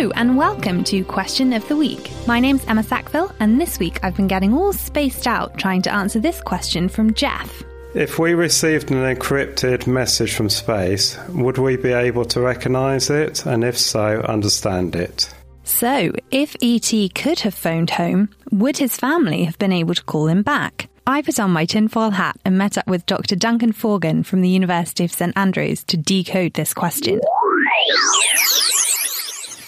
Hello and welcome to Question of the Week. My name's Emma Sackville, and this week I've been getting all spaced out trying to answer this question from Jeff. If we received an encrypted message from space, would we be able to recognise it, and if so, understand it? So, if E.T. could have phoned home, would his family have been able to call him back? I put on my tinfoil hat and met up with Dr. Duncan Forgan from the University of St Andrews to decode this question.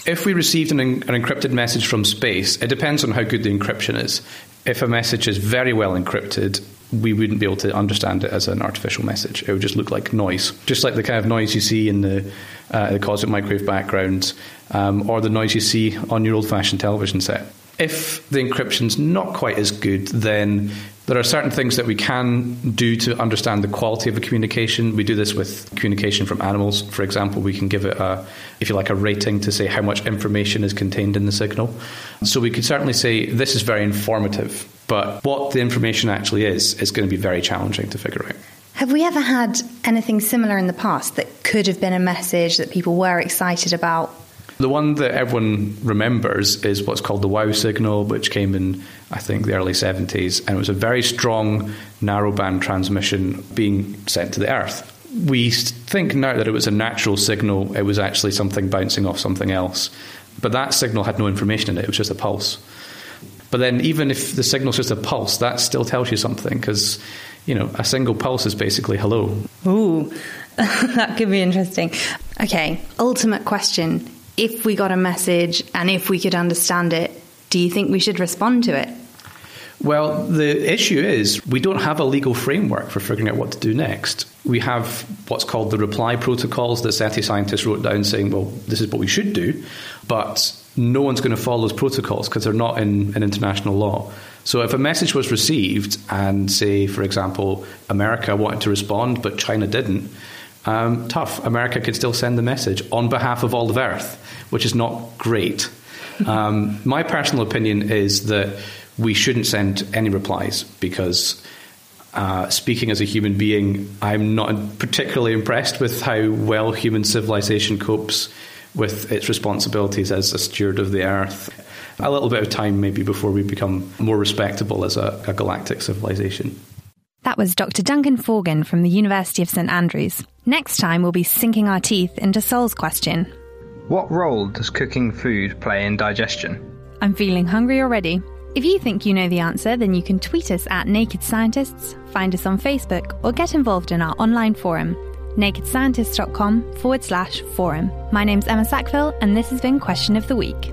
If we received an, an encrypted message from space, it depends on how good the encryption is. If a message is very well encrypted, we wouldn't be able to understand it as an artificial message. It would just look like noise, just like the kind of noise you see in the, uh, the cosmic microwave background, um, or the noise you see on your old-fashioned television set. If the encryption's not quite as good, then there are certain things that we can do to understand the quality of a communication. We do this with communication from animals. For example, we can give it a, if you like, a rating to say how much information is contained in the signal. So we could certainly say this is very informative, but what the information actually is is going to be very challenging to figure out. Have we ever had anything similar in the past that could have been a message that people were excited about? The one that everyone remembers is what's called the WOW signal, which came in, I think, the early 70s, and it was a very strong narrowband transmission being sent to the Earth. We think now that it was a natural signal, it was actually something bouncing off something else. But that signal had no information in it, it was just a pulse. But then, even if the signal's just a pulse, that still tells you something because, you know, a single pulse is basically hello. Ooh, that could be interesting. Okay, ultimate question. If we got a message and if we could understand it, do you think we should respond to it? Well, the issue is we don't have a legal framework for figuring out what to do next. We have what's called the reply protocols that SETI scientists wrote down saying, well, this is what we should do, but no one's going to follow those protocols because they're not in, in international law. So if a message was received and, say, for example, America wanted to respond but China didn't, um, tough. America could still send the message on behalf of all of Earth, which is not great. Um, my personal opinion is that we shouldn't send any replies because, uh, speaking as a human being, I'm not particularly impressed with how well human civilization copes with its responsibilities as a steward of the Earth. A little bit of time, maybe, before we become more respectable as a, a galactic civilization. That was Dr. Duncan Forgan from the University of St Andrews. Next time, we'll be sinking our teeth into Sol's question. What role does cooking food play in digestion? I'm feeling hungry already. If you think you know the answer, then you can tweet us at Naked Scientists, find us on Facebook, or get involved in our online forum, nakedscientists.com forward slash forum. My name's Emma Sackville, and this has been Question of the Week.